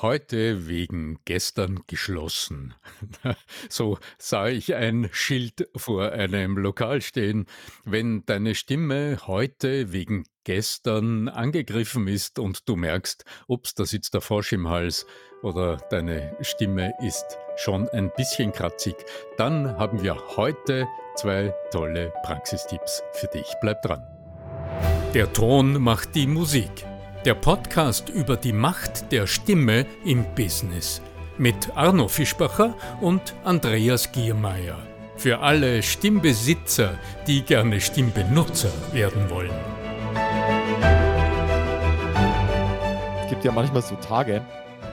Heute wegen gestern geschlossen. So sah ich ein Schild vor einem Lokal stehen. Wenn deine Stimme heute wegen gestern angegriffen ist und du merkst, ups, da sitzt der Frosch im Hals oder deine Stimme ist schon ein bisschen kratzig, dann haben wir heute zwei tolle Praxistipps für dich. Bleib dran. Der Ton macht die Musik. Der Podcast über die Macht der Stimme im Business mit Arno Fischbacher und Andreas Giermeier. Für alle Stimmbesitzer, die gerne Stimmbenutzer werden wollen. Es gibt ja manchmal so Tage,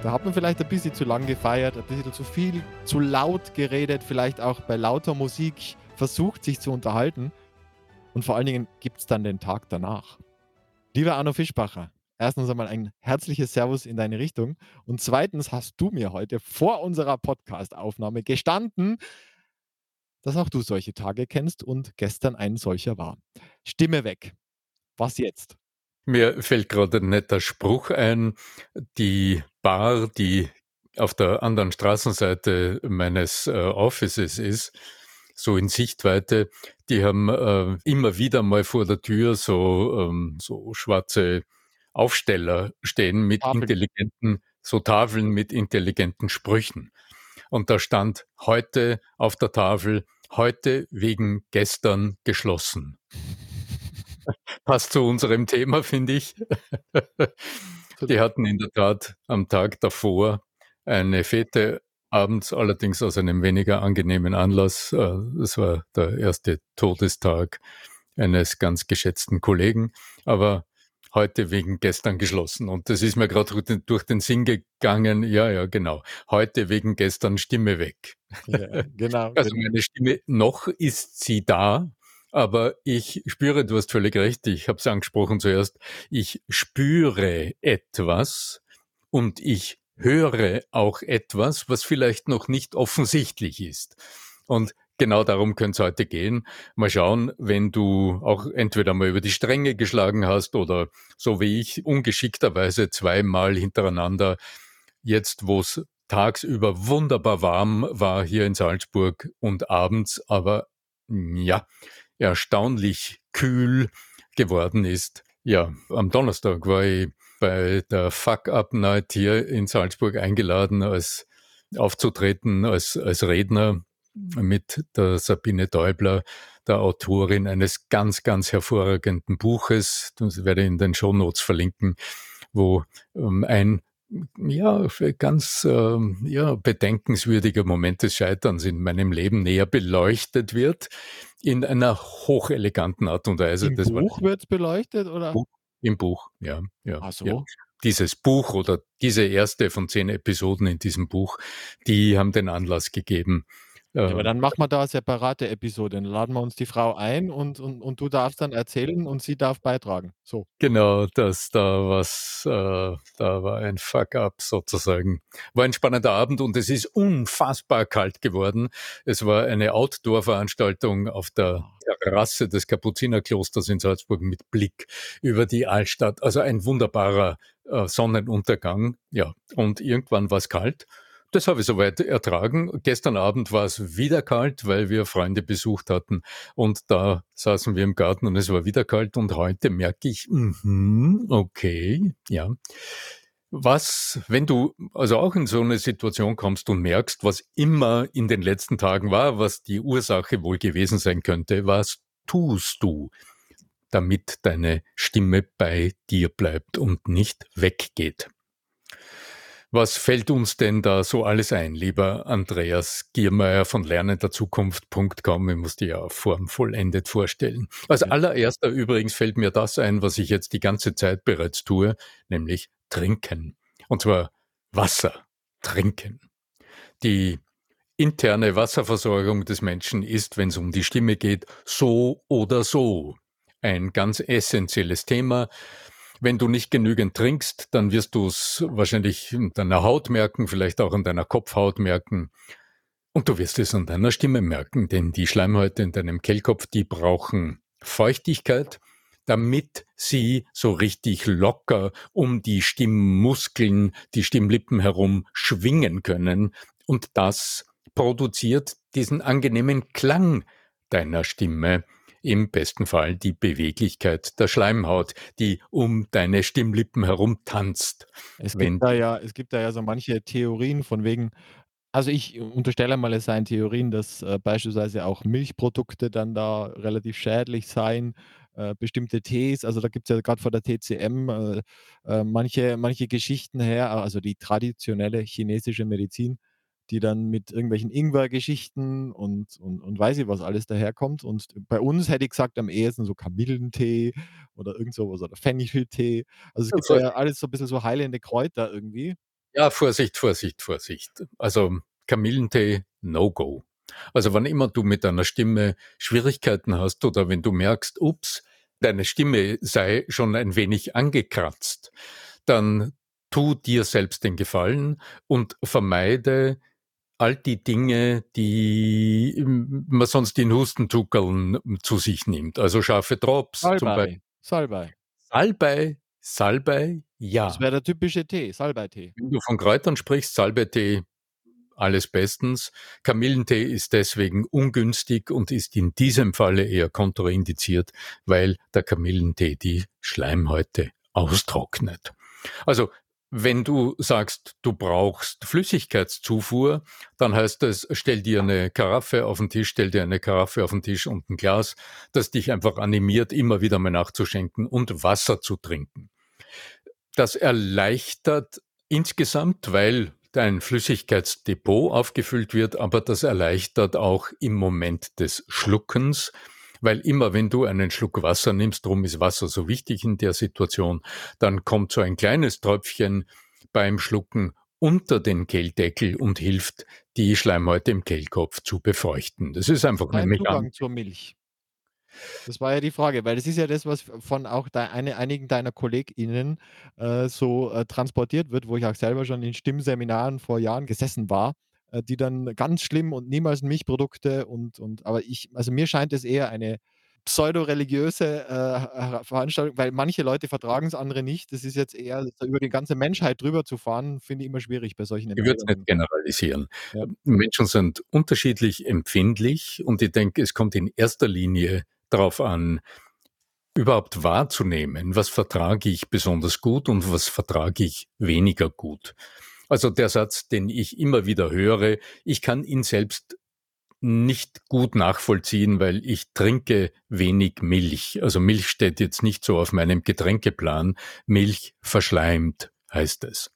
da hat man vielleicht ein bisschen zu lang gefeiert, ein bisschen zu viel, zu laut geredet, vielleicht auch bei lauter Musik versucht, sich zu unterhalten. Und vor allen Dingen gibt es dann den Tag danach. Lieber Arno Fischbacher, erstens einmal ein herzliches Servus in deine Richtung. Und zweitens hast du mir heute vor unserer Podcast-Aufnahme gestanden, dass auch du solche Tage kennst und gestern ein solcher war. Stimme weg. Was jetzt? Mir fällt gerade ein netter Spruch ein. Die Bar, die auf der anderen Straßenseite meines äh, Offices ist, so in Sichtweite, die haben äh, immer wieder mal vor der Tür so, ähm, so schwarze Aufsteller stehen mit Tafeln. intelligenten, so Tafeln mit intelligenten Sprüchen. Und da stand heute auf der Tafel, heute wegen gestern geschlossen. Passt zu unserem Thema, finde ich. Die hatten in der Tat am Tag davor eine Fete abends, allerdings aus einem weniger angenehmen Anlass. Das äh, war der erste Todestag eines ganz geschätzten Kollegen. Aber heute wegen gestern geschlossen. Und das ist mir gerade durch den Sinn gegangen. Ja, ja, genau. Heute wegen gestern Stimme weg. Ja, genau. also genau. meine Stimme, noch ist sie da. Aber ich spüre, du hast völlig recht, ich habe es angesprochen zuerst, ich spüre etwas und ich höre auch etwas, was vielleicht noch nicht offensichtlich ist. Und genau darum könnte es heute gehen. Mal schauen, wenn du auch entweder mal über die Stränge geschlagen hast oder so wie ich ungeschickterweise zweimal hintereinander, jetzt wo es tagsüber wunderbar warm war hier in Salzburg und abends aber ja, erstaunlich kühl geworden ist. Ja, am Donnerstag war ich bei der Fuck Up Night hier in Salzburg eingeladen, als aufzutreten als, als Redner mit der Sabine Däubler, der Autorin eines ganz, ganz hervorragenden Buches, das werde ich in den Shownotes verlinken, wo ähm, ein ja, ganz ähm, ja, bedenkenswürdiger Moment des Scheiterns in meinem Leben näher beleuchtet wird, in einer hocheleganten Art und Weise. Im das Buch wird es beleuchtet, oder? Im Buch, ja. ja Ach so. Ja dieses Buch oder diese erste von zehn Episoden in diesem Buch, die haben den Anlass gegeben, ja, aber dann machen wir da eine separate Episode. Dann laden wir uns die Frau ein und, und, und du darfst dann erzählen und sie darf beitragen. So. Genau, dass da was, äh, da war ein Fuck-up sozusagen. War ein spannender Abend und es ist unfassbar kalt geworden. Es war eine Outdoor-Veranstaltung auf der Terrasse des Kapuzinerklosters in Salzburg mit Blick über die Altstadt. Also ein wunderbarer äh, Sonnenuntergang. Ja, und irgendwann war es kalt. Das habe ich soweit ertragen. Gestern Abend war es wieder kalt, weil wir Freunde besucht hatten und da saßen wir im Garten und es war wieder kalt und heute merke ich, mm okay, ja. Was, wenn du also auch in so eine Situation kommst und merkst, was immer in den letzten Tagen war, was die Ursache wohl gewesen sein könnte, was tust du, damit deine Stimme bei dir bleibt und nicht weggeht? Was fällt uns denn da so alles ein, lieber Andreas Giermeier von lernenderzukunft.com? Ich muss dir ja formvollendet vorstellen. Als allererster übrigens fällt mir das ein, was ich jetzt die ganze Zeit bereits tue, nämlich trinken. Und zwar Wasser trinken. Die interne Wasserversorgung des Menschen ist, wenn es um die Stimme geht, so oder so ein ganz essentielles Thema. Wenn du nicht genügend trinkst, dann wirst du es wahrscheinlich in deiner Haut merken, vielleicht auch an deiner Kopfhaut merken. Und du wirst es an deiner Stimme merken, denn die Schleimhäute in deinem Kehlkopf, die brauchen Feuchtigkeit, damit sie so richtig locker um die Stimmmuskeln, die Stimmlippen herum schwingen können. Und das produziert diesen angenehmen Klang deiner Stimme. Im besten Fall die Beweglichkeit der Schleimhaut, die um deine Stimmlippen herum tanzt. Es gibt da ja es gibt da ja so manche Theorien von wegen also ich unterstelle mal, es seien Theorien, dass, äh, beispielsweise auch Milchprodukte dann da relativ schädlich seien, äh, bestimmte Tees. Also, da gibt's ja grad von der TCM, äh, äh, manche manche Geschichten her, also die traditionelle chinesische Medizin, die dann mit irgendwelchen Ingwergeschichten und und und weiß ich was alles daherkommt. Und bei uns hätte ich gesagt, am ehesten so Kamillentee oder irgend so was oder Fencheltee. Also, es gibt ja alles so 'n bisschen so heilende Kräuter irgendwie. Ja, Vorsicht, Vorsicht, Vorsicht. Also, Kamillentee, no go. Also, wann immer du mit deiner Stimme Schwierigkeiten hast oder wenn du merkst, ups, deine Stimme sei schon ein wenig angekratzt, dann tu dir selbst den Gefallen und vermeide all die Dinge, die man sonst in Hustentuckerln zu sich nimmt. Also scharfe Drops zum Beispiel. Salbei. Salbei, Salbei, Das ja. wäre der typische Tee, Salbeitee. Wenn du von Kräutern sprichst, Salbeitee, alles bestens. Kamillentee ist deswegen ungünstig und ist in diesem Falle eher kontraindiziert, weil der Kamillentee die Schleimhäute austrocknet. Also wenn du sagst, du brauchst Flüssigkeitszufuhr, dann heißt es, stell dir eine Karaffe auf den Tisch, stell dir eine Karaffe auf den Tisch und ein Glas, das dich einfach animiert, immer wieder mal nachzuschenken und Wasser zu trinken. Das erleichtert insgesamt, weil dein Flüssigkeitsdepot aufgefüllt wird, aber das erleichtert auch im Moment des Schluckens, weil immer wenn du einen Schluck Wasser nimmst, drum ist Wasser so wichtig in der Situation, dann kommt so ein kleines Tröpfchen beim Schlucken unter den Kelldeckel und hilft, die Schleimhäute im Kehlkopf zu befeuchten. Das ist einfach eine Kein Mechanik. Zugang zur Milch. Das war ja die Frage, weil das ist ja das, was von auch dei eine einigen deiner KollegInnen, äh, so, äh, transportiert wird, wo ich auch selber schon in Stimmseminaren vor Jahren gesessen war, die dann ganz schlimm und niemals Milchprodukte und und aber ich also mir scheint es eher eine pseudoreligiöse, äh, Veranstaltung, weil manche Leute vertragen's, andere nicht. Das ist jetzt eher über die ganze Menschheit drüber zu fahren, finde ich immer schwierig bei solchen Ich würde es nicht generalisieren. Ja. Menschen sind unterschiedlich empfindlich und ich denke, es kommt in erster Linie darauf an, überhaupt wahrzunehmen, was vertrage ich besonders gut und was vertrage ich weniger gut. Also der Satz, den ich immer wieder höre, ich kann ihn selbst nicht gut nachvollziehen, weil ich trinke wenig Milch. Also Milch steht jetzt nicht so auf meinem Getränkeplan. Milch verschleimt, heißt es.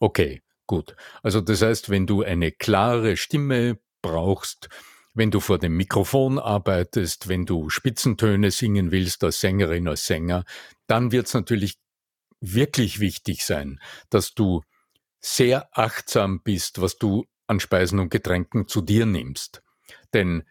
Okay, gut. Also das heißt, wenn du eine klare Stimme brauchst, wenn du vor dem Mikrofon arbeitest, wenn du Spitzentöne singen willst als Sängerin, als Sänger, dann wird es natürlich wirklich wichtig sein, dass du sehr achtsam bist, was du an Speisen und Getränken zu dir nimmst. Denn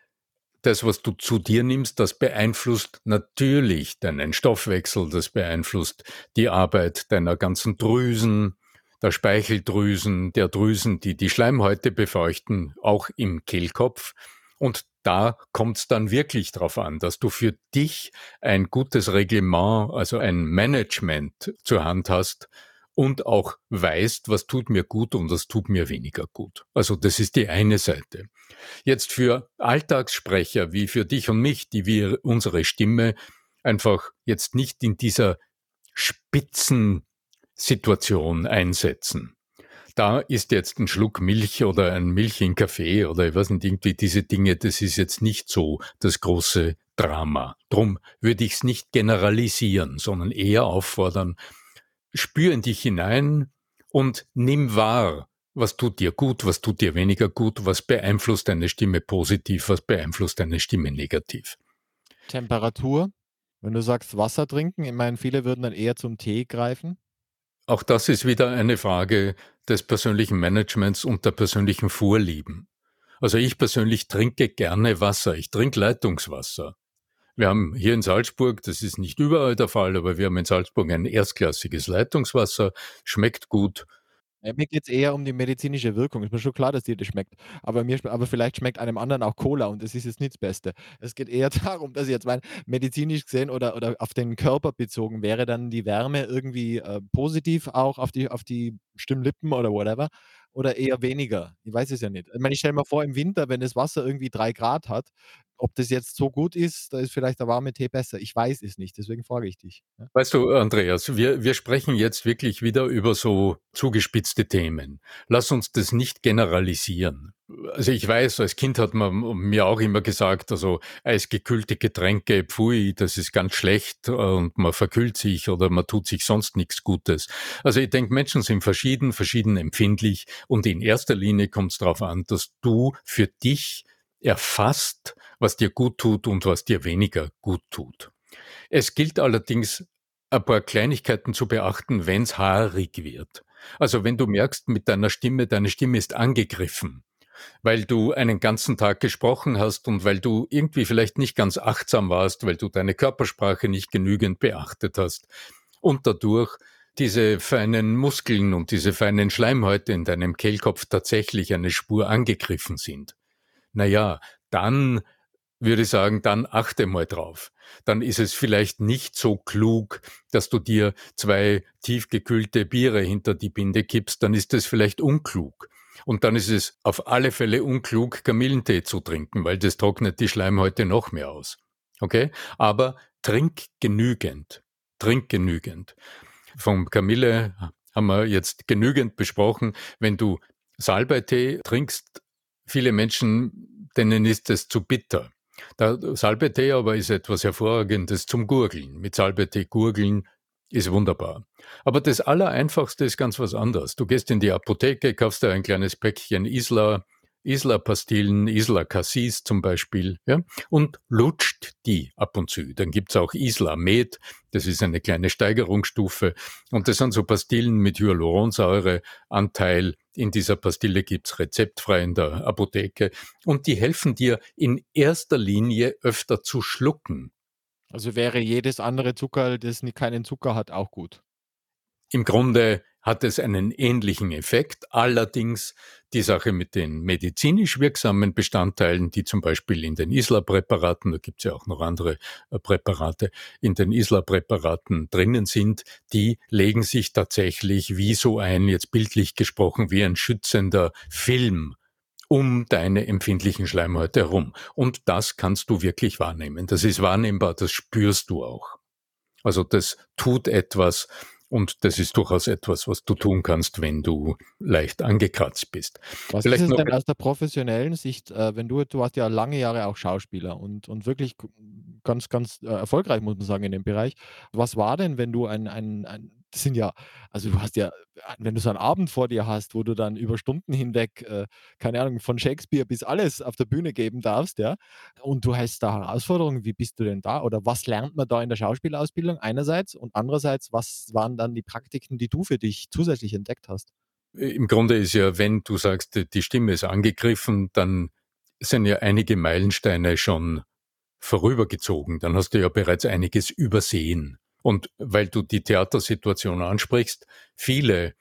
das, was du zu dir nimmst, das beeinflusst natürlich deinen Stoffwechsel, das beeinflusst die Arbeit deiner ganzen Drüsen, der Speicheldrüsen, der Drüsen, die die Schleimhäute befeuchten, auch im Kehlkopf. Und da kommt es dann wirklich darauf an, dass du für dich ein gutes Reglement, also ein Management zur Hand hast und auch weißt, was tut mir gut und was tut mir weniger gut. Also das ist die eine Seite. Jetzt für Alltagssprecher wie für dich und mich, die wir unsere Stimme einfach jetzt nicht in dieser Spitzensituation einsetzen. Da ist jetzt ein Schluck Milch oder ein Milch in Kaffee oder ich weiß nicht, irgendwie diese Dinge, das ist jetzt nicht so das große Drama. Drum würde ich es nicht generalisieren, sondern eher auffordern, spür in dich hinein und nimm wahr, was tut dir gut, was tut dir weniger gut, was beeinflusst deine Stimme positiv, was beeinflusst deine Stimme negativ. Temperatur? Wenn du sagst, Wasser trinken, ich meine, viele würden dann eher zum Tee greifen. Auch das ist wieder eine Frage des persönlichen Managements und der persönlichen Vorlieben. Also ich persönlich trinke gerne Wasser. Ich trinke Leitungswasser. Wir haben hier in Salzburg, das ist nicht überall der Fall, aber wir haben in Salzburg ein erstklassiges Leitungswasser, schmeckt gut. Mir geht's eher um die medizinische Wirkung. Ist mir schon klar, dass dir das schmeckt. Aber mir aber vielleicht schmeckt einem anderen auch Cola und das ist jetzt nicht das Beste. Es geht eher darum, dass ich jetzt meine, medizinisch gesehen oder oder auf den Körper bezogen wäre dann die Wärme irgendwie, äh, positiv auch auf die auf die Stimmlippen oder whatever oder eher weniger? Ich weiß es ja nicht. Ich meine, ich stelle mir vor, im Winter, wenn das Wasser irgendwie 3 Grad hat, ob das jetzt so gut ist, da ist vielleicht der warme Tee besser. Ich weiß es nicht, deswegen frage ich dich. Weißt du, Andreas, wir, wir sprechen jetzt wirklich wieder über so zugespitzte Themen. Lass uns das nicht generalisieren. Also ich weiß, als Kind hat man mir auch immer gesagt, also eisgekühlte Getränke, pfui, das ist ganz schlecht und man verkühlt sich oder man tut sich sonst nichts Gutes. Also ich denke, Menschen sind verschieden, verschieden empfindlich und in erster Linie kommt es darauf an, dass du für dich erfasst, was dir gut tut und was dir weniger gut tut. Es gilt allerdings, ein paar Kleinigkeiten zu beachten, wenn es haarig wird. Also wenn du merkst mit deiner Stimme, deine Stimme ist angegriffen, weil du einen ganzen Tag gesprochen hast und weil du irgendwie vielleicht nicht ganz achtsam warst, weil du deine Körpersprache nicht genügend beachtet hast und dadurch diese feinen Muskeln und diese feinen Schleimhäute in deinem Kehlkopf tatsächlich eine Spur angegriffen sind. Naja, dann würde sagen, dann achte mal drauf. Dann ist es vielleicht nicht so klug, dass du dir zwei tiefgekühlte Biere hinter die Binde kippst, dann ist es vielleicht unklug. Und dann ist es auf alle Fälle unklug, Kamillentee zu trinken, weil das trocknet die Schleimhäute noch mehr aus. Okay? Aber trink genügend. Trink genügend. Vom Kamille haben wir jetzt genügend besprochen. Wenn du Salbeitee trinkst, viele Menschen, denen ist es zu bitter. Der Salbetee aber ist etwas Hervorragendes zum Gurgeln. Mit Salbetee gurgeln ist wunderbar. Aber das Allereinfachste ist ganz was anderes. Du gehst in die Apotheke, kaufst dir ein kleines Päckchen Isla, Isla-Pastillen, Isla-Cassis zum Beispiel, ja, und lutscht die ab und zu. Dann gibt's auch Isla-Med, das ist eine kleine Steigerungsstufe. Und das sind so Pastillen mit Hyaluronsäureanteil. In dieser Pastille gibt's rezeptfrei in der Apotheke. Und die helfen dir in erster Linie öfter zu schlucken. Also wäre jedes andere Zucker, das keinen Zucker hat, auch gut. Im Grunde hat es einen ähnlichen Effekt. Allerdings die Sache mit den medizinisch wirksamen Bestandteilen, die zum Beispiel in den Isla-Präparaten, da gibt es ja auch noch andere äh, Präparate, in den Isla-Präparaten drinnen sind, die legen sich tatsächlich wie so ein, jetzt bildlich gesprochen, wie ein schützender Film um deine empfindlichen Schleimhäute herum. Und das kannst du wirklich wahrnehmen. Das ist wahrnehmbar, das spürst du auch. Also das tut etwas und das ist durchaus etwas, was du tun kannst, wenn du leicht angekratzt bist. Was Vielleicht ist es denn aus der professionellen Sicht, äh, wenn du, du warst ja lange Jahre auch Schauspieler und, und wirklich ganz, ganz äh, erfolgreich, muss man sagen, in dem Bereich. Was war denn, wenn du ein, ein, ein das sind ja, also du hast ja, wenn du so einen Abend vor dir hast, wo du dann über Stunden hinweg, äh, keine Ahnung, von Shakespeare bis alles auf der Bühne geben darfst, ja, und du hast da Herausforderungen, wie bist du denn da? Oder was lernt man da in der Schauspielausbildung einerseits und andererseits, was waren dann die Praktiken, die du für dich zusätzlich entdeckt hast? Im Grunde ist ja, wenn du sagst, die Stimme ist angegriffen, dann sind ja einige Meilensteine schon vorübergezogen. Dann hast du ja bereits einiges übersehen. Und weil du die Theatersituation ansprichst, viele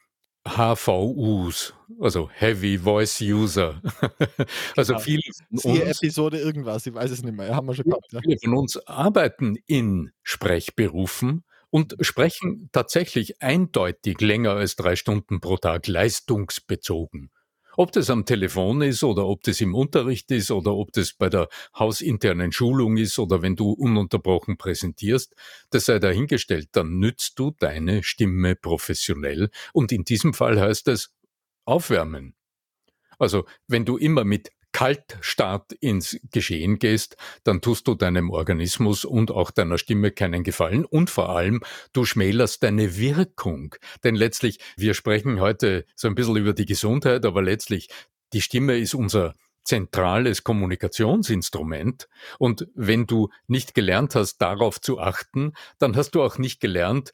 HVUs, also Heavy Voice User. also genau. viele von uns, Episode irgendwas, ich weiß es nicht mehr, haben wir schon gehabt. Viele von uns arbeiten in Sprechberufen und sprechen tatsächlich eindeutig länger als drei Stunden pro Tag leistungsbezogen. Ob das am Telefon ist oder ob das im Unterricht ist oder ob das bei der hausinternen Schulung ist oder wenn du ununterbrochen präsentierst, das sei dahingestellt, dann nützt du deine Stimme professionell und in diesem Fall heißt es aufwärmen. Also wenn du immer mit Kaltstart ins Geschehen gehst, dann tust du deinem Organismus und auch deiner Stimme keinen Gefallen und vor allem du schmälerst deine Wirkung. Denn letztlich, wir sprechen heute so ein bisschen über die Gesundheit, aber letztlich die Stimme ist unser zentrales Kommunikationsinstrument. Und wenn du nicht gelernt hast, darauf zu achten, dann hast du auch nicht gelernt,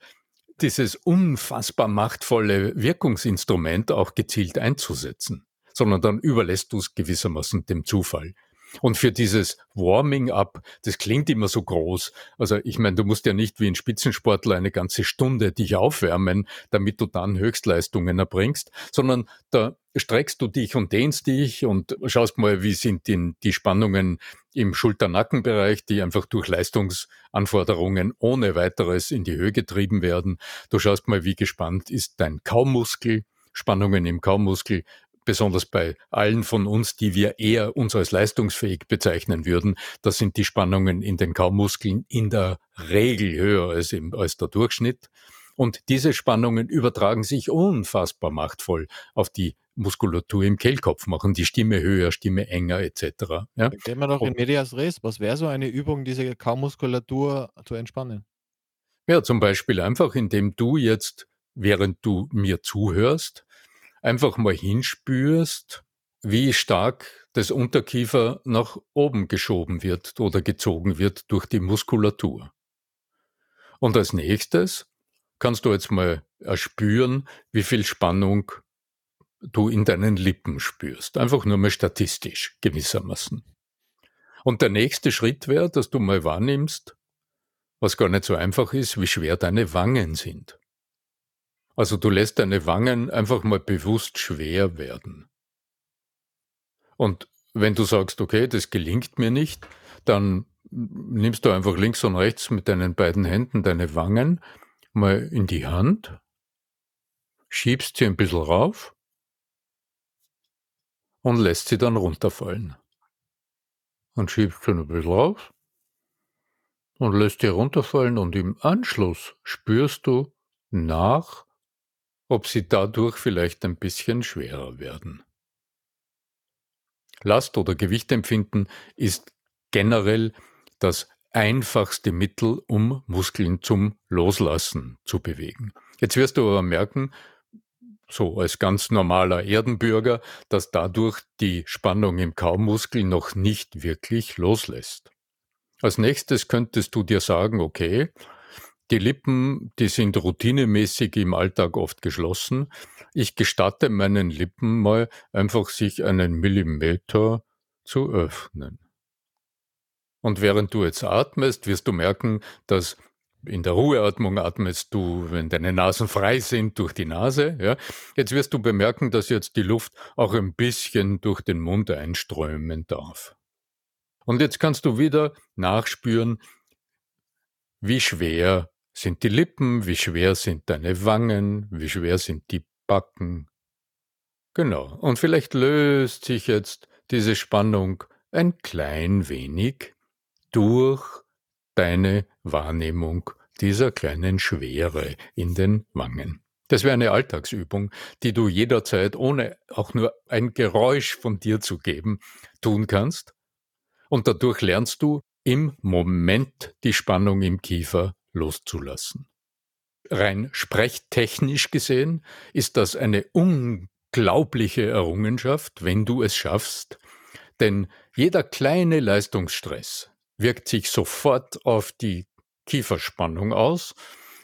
dieses unfassbar machtvolle Wirkungsinstrument auch gezielt einzusetzen sondern dann überlässt du es gewissermaßen dem Zufall. Und für dieses Warming up, das klingt immer so groß. Also ich meine, du musst ja nicht wie ein Spitzensportler eine ganze Stunde dich aufwärmen, damit du dann Höchstleistungen erbringst, sondern da streckst du dich und dehnst dich und schaust mal, wie sind die, die Spannungen im Schulter-Nackenbereich, die einfach durch Leistungsanforderungen ohne weiteres in die Höhe getrieben werden. Du schaust mal, wie gespannt ist dein Kaumuskel, Spannungen im Kaumuskel, besonders bei allen von uns, die wir eher uns als leistungsfähig bezeichnen würden, da sind die Spannungen in den Kaumuskeln in der Regel höher als, im, als der Durchschnitt. Und diese Spannungen übertragen sich unfassbar machtvoll auf die Muskulatur im Kehlkopf, machen die Stimme höher, Stimme enger etc. Ja? Gehen wir doch in Medias Res. Was wäre so eine Übung, diese Kaumuskulatur zu entspannen? Ja, zum Beispiel einfach, indem du jetzt, während du mir zuhörst, einfach mal hinspürst, wie stark das Unterkiefer nach oben geschoben wird oder gezogen wird durch die Muskulatur. Und als nächstes kannst du jetzt mal erspüren, wie viel Spannung du in deinen Lippen spürst. Einfach nur mal statistisch gewissermaßen. Und der nächste Schritt wäre, dass du mal wahrnimmst, was gar nicht so einfach ist, wie schwer deine Wangen sind. Also du lässt deine Wangen einfach mal bewusst schwer werden. Und wenn du sagst, okay, das gelingt mir nicht, dann nimmst du einfach links und rechts mit deinen beiden Händen deine Wangen mal in die Hand, schiebst sie ein bisschen rauf und lässt sie dann runterfallen. Und schiebst sie ein bisschen rauf und lässt sie runterfallen und im Anschluss spürst du nach, ob sie dadurch vielleicht ein bisschen schwerer werden. Last- oder Gewichtempfinden ist generell das einfachste Mittel, um Muskeln zum Loslassen zu bewegen. Jetzt wirst du aber merken, so als ganz normaler Erdenbürger, dass dadurch die Spannung im Kaumuskel noch nicht wirklich loslässt. Als nächstes könntest du dir sagen, okay, die Lippen, die sind routinemäßig im Alltag oft geschlossen. Ich gestatte meinen Lippen mal einfach sich einen Millimeter zu öffnen. Und während du jetzt atmest, wirst du merken, dass in der Ruheatmung atmest du, wenn deine Nasen frei sind, durch die Nase. Ja. Jetzt wirst du bemerken, dass jetzt die Luft auch ein bisschen durch den Mund einströmen darf. Und jetzt kannst du wieder nachspüren, wie schwer sind die Lippen, wie schwer sind deine Wangen, wie schwer sind die Backen. Genau, und vielleicht löst sich jetzt diese Spannung ein klein wenig durch deine Wahrnehmung dieser kleinen Schwere in den Wangen. Das wäre eine Alltagsübung, die du jederzeit, ohne auch nur ein Geräusch von dir zu geben, tun kannst. Und dadurch lernst du im Moment die Spannung im Kiefer loszulassen. Rein sprechtechnisch gesehen ist das eine unglaubliche Errungenschaft, wenn du es schaffst, denn jeder kleine Leistungsstress wirkt sich sofort auf die Kieferspannung aus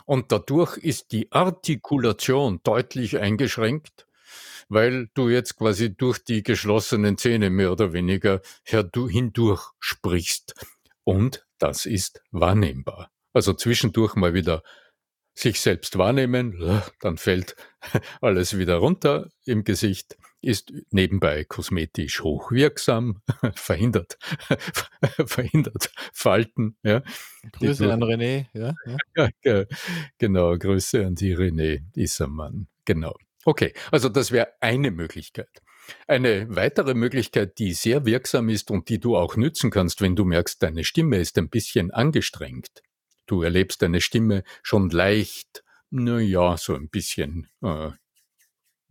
und dadurch ist die Artikulation deutlich eingeschränkt, weil du jetzt quasi durch die geschlossenen Zähne mehr oder weniger hindurch sprichst. Und das ist wahrnehmbar. Also zwischendurch mal wieder sich selbst wahrnehmen, äh, dann fällt alles wieder runter im Gesicht, ist nebenbei kosmetisch hochwirksam, verhindert, verhindert Falten. Ja. Grüße an René. Ja, ja. ja, genau, Grüße an die René Issermann. Genau. Okay, also das wäre eine Möglichkeit. Eine weitere Möglichkeit, die sehr wirksam ist und die du auch nützen kannst, wenn du merkst, deine Stimme ist ein bisschen angestrengt, Du erlebst deine Stimme schon leicht, na ja, so ein bisschen, äh,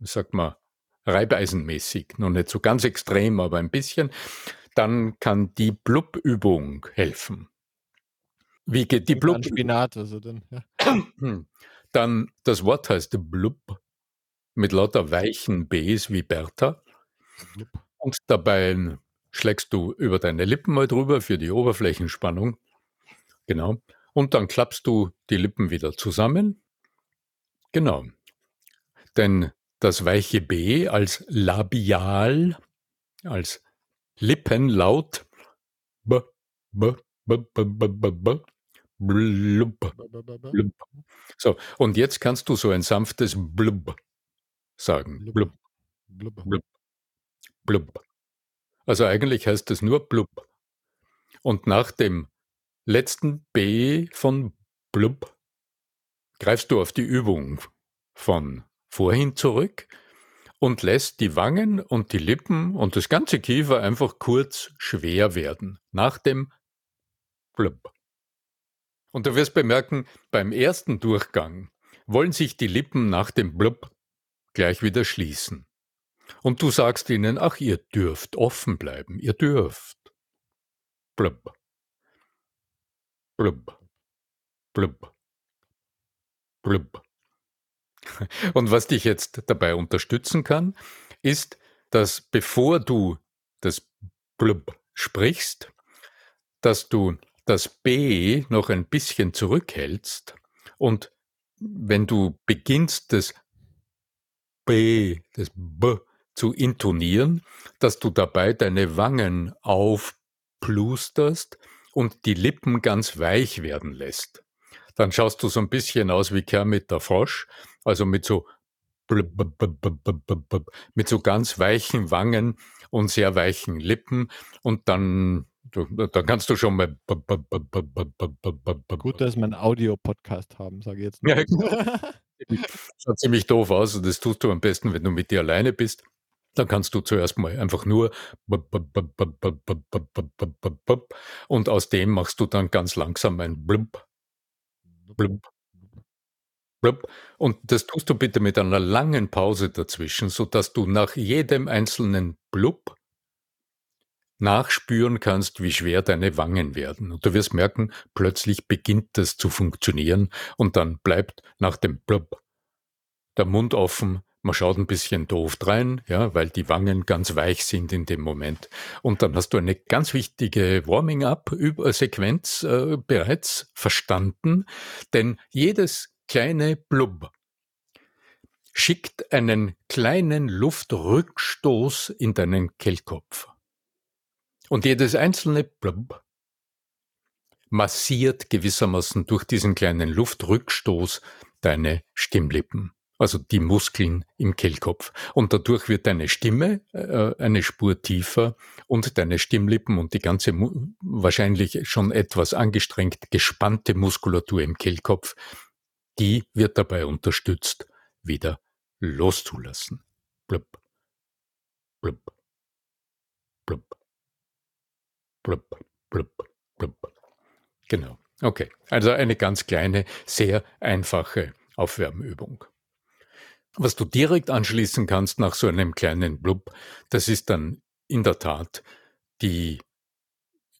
sag mal, reibeisenmäßig, noch nicht so ganz extrem, aber ein bisschen, dann kann die Blub-Übung helfen. Wie geht die Blub? Spinat, also dann. Ja. Dann das Wort heißt Blub mit lauter weichen Bs wie Bertha. Und dabei schlägst du über deine Lippen mal drüber für die Oberflächenspannung. Genau. Und dann klappst du die Lippen wieder zusammen. Genau. Denn das weiche B als labial, als Lippenlaut, b, b, b, b, b, b, b, blub, blub. So, und jetzt kannst du so ein sanftes blub sagen. Blub, blub, blub, blub. Also eigentlich heißt es nur blub. Und nach dem letzten B von blub greifst du auf die Übung von vorhin zurück und lässt die Wangen und die Lippen und das ganze Kiefer einfach kurz schwer werden nach dem blub. Und du wirst bemerken, beim ersten Durchgang wollen sich die Lippen nach dem blub gleich wieder schließen. Und du sagst ihnen, ach, ihr dürft offen bleiben, ihr dürft. Blub. Blub. Blub. Blub. Und was dich jetzt dabei unterstützen kann, ist, dass bevor du das Blub sprichst, dass du das B noch ein bisschen zurückhältst und wenn du beginnst, das B, das B zu intonieren, dass du dabei deine Wangen aufplusterst und die Lippen ganz weich werden lässt. Dann schaust du so ein bisschen aus wie Kermit der Frosch, also mit so mit so ganz weichen Wangen und sehr weichen Lippen und dann dann kannst du schon mal Gut, dass wir einen Audio-Podcast haben, sage ich jetzt mal. Ja, schaut ziemlich doof aus und das tust du am besten, wenn du mit dir alleine bist. Dann kannst du zuerst mal einfach nur und aus dem machst du dann ganz langsam ein blub, blub, blub. Und das tust du bitte mit einer langen Pause dazwischen, sodass du nach jedem einzelnen blub nachspüren kannst, wie schwer deine Wangen werden. Und du wirst merken, plötzlich beginnt das zu funktionieren und dann bleibt nach dem blub der Mund offen, man schaut ein bisschen doof rein, ja, weil die Wangen ganz weich sind in dem Moment. Und dann hast du eine ganz wichtige Warming-up-Sequenz äh, bereits verstanden, denn jedes kleine Blub schickt einen kleinen Luftrückstoß in deinen Kehlkopf. Und jedes einzelne Blub massiert gewissermaßen durch diesen kleinen Luftrückstoß deine Stimmlippen also die Muskeln im Kehlkopf. Und dadurch wird deine Stimme äh, eine Spur tiefer und deine Stimmlippen und die ganze wahrscheinlich schon etwas angestrengt gespannte Muskulatur im Kehlkopf, die wird dabei unterstützt, wieder loszulassen. Blub. Blub. Blub. Blub. Blub. Blub. Genau. Okay. Also eine ganz kleine, sehr einfache Aufwärmübung. Was du direkt anschließen kannst nach so einem kleinen Blub, das ist dann in der Tat die,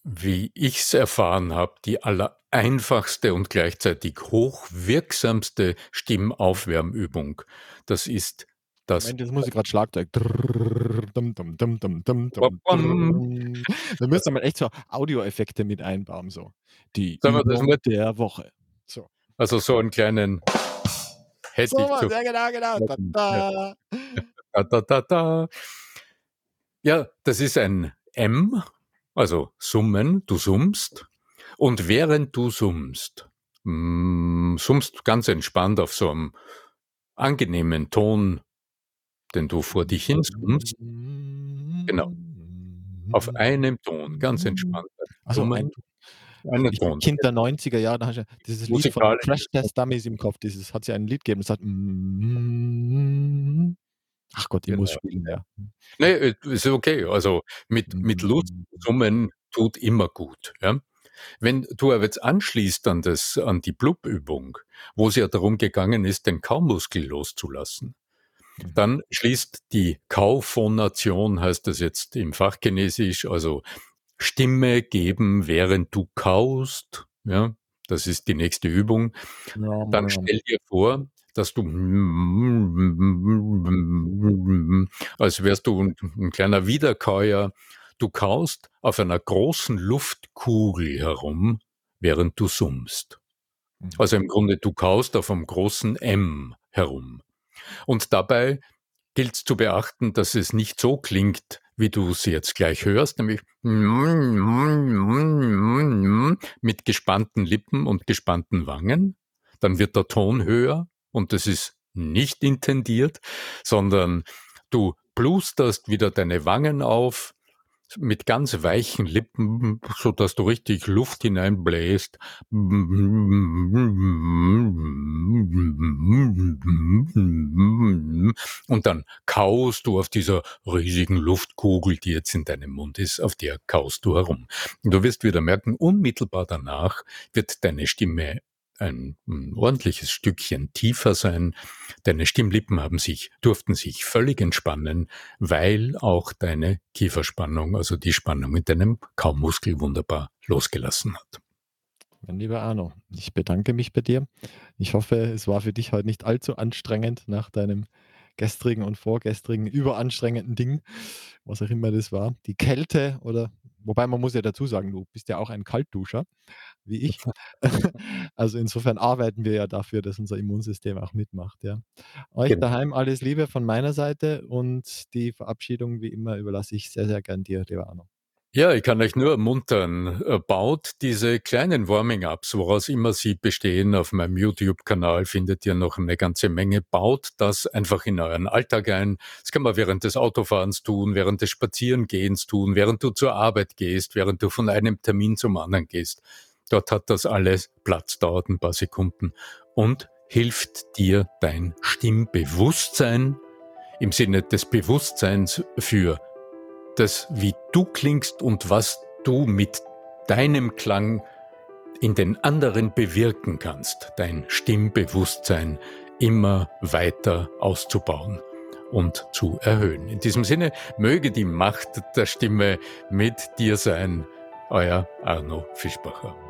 wie ich es erfahren habe, die allereinfachste und gleichzeitig hochwirksamste Stimmaufwärmübung. Das ist das. Moment, jetzt muss ich gerade Schlagzeug. Da müsste man echt so Audioeffekte mit einbauen. So. Die Übung der Woche. So. Also so einen kleinen hätte so, ich ja, genau, genau. Da, da. Da, da, da, ja, das ist ein M, also Summen, du summst. Und während du summst, mm, summst ganz entspannt auf so einem angenehmen Ton, den du vor dich hin summst. Genau. Auf einem Ton, ganz entspannt. Also ein Ton. Kind der 90er Jahre, da hast du dieses Lied von Crash Test Dummies im Kopf, dieses hat ja ein Lied gegeben, das sagt mm, Ach Gott, ich genau. muss spielen, ja. Nee, äh, ist okay. Also mit, mit Lust summen tut immer gut. Ja? Wenn du aber jetzt anschließt an, das, an die Blub-Übung, wo es ja darum gegangen ist, den Kaumuskel loszulassen, mhm. dann schließt die Kauphonation, heißt das jetzt im Fachchinesisch, also Stimme geben, während du kaust. Ja, das ist die nächste Übung. Ja, Dann stell dir vor, dass du als wärst du ein, kleiner Wiederkäuer. Du kaust auf einer großen Luftkugel herum, während du summst. Mhm. Also im Grunde, du kaust auf einem großen M herum. Und dabei gilt zu beachten, dass es nicht so klingt, wie du sie jetzt gleich hörst, nämlich mit gespannten Lippen und gespannten Wangen. Dann wird der Ton höher und das ist nicht intendiert, sondern du plusterst wieder deine Wangen auf, mit ganz weichen Lippen, so dass du richtig Luft hineinbläst. Und dann kaust du auf dieser riesigen Luftkugel, die jetzt in deinem Mund ist, auf der kaust du herum. Und du wirst wieder merken, unmittelbar danach wird deine Stimme ein, ordentliches Stückchen tiefer sein. Deine Stimmlippen haben sich, durften sich völlig entspannen, weil auch deine Kieferspannung, also die Spannung in deinem Kaummuskel wunderbar losgelassen hat. Mein lieber Arno, ich bedanke mich bei dir. Ich hoffe, es war für dich heute nicht allzu anstrengend nach deinem gestrigen und vorgestrigen überanstrengenden Ding, was auch immer das war. Die Kälte oder, wobei man muss ja dazu sagen, du bist ja auch ein Kaltduscher, wie ich. also insofern arbeiten wir ja dafür, dass unser Immunsystem auch mitmacht. Ja. Euch genau. daheim alles Liebe von meiner Seite und die Verabschiedung wie immer überlasse ich sehr, sehr gern dir, lieber Arno. Ja, ich kann euch nur ermuntern, äh, baut diese kleinen Warming-Ups, woraus immer sie bestehen, auf meinem YouTube-Kanal findet ihr noch eine ganze Menge, baut das einfach in euren Alltag ein. Das kann man während des Autofahrens tun, während des Spazierengehens tun, während du zur Arbeit gehst, während du von einem Termin zum anderen gehst. Dort hat das alles Platz, dauert ein paar Sekunden und hilft dir dein Stimmbewusstsein im Sinne des Bewusstseins für das, wie du klingst und was du mit deinem Klang in den anderen bewirken kannst, dein Stimmbewusstsein immer weiter auszubauen und zu erhöhen. In diesem Sinne möge die Macht der Stimme mit dir sein, euer Arno Fischbacher.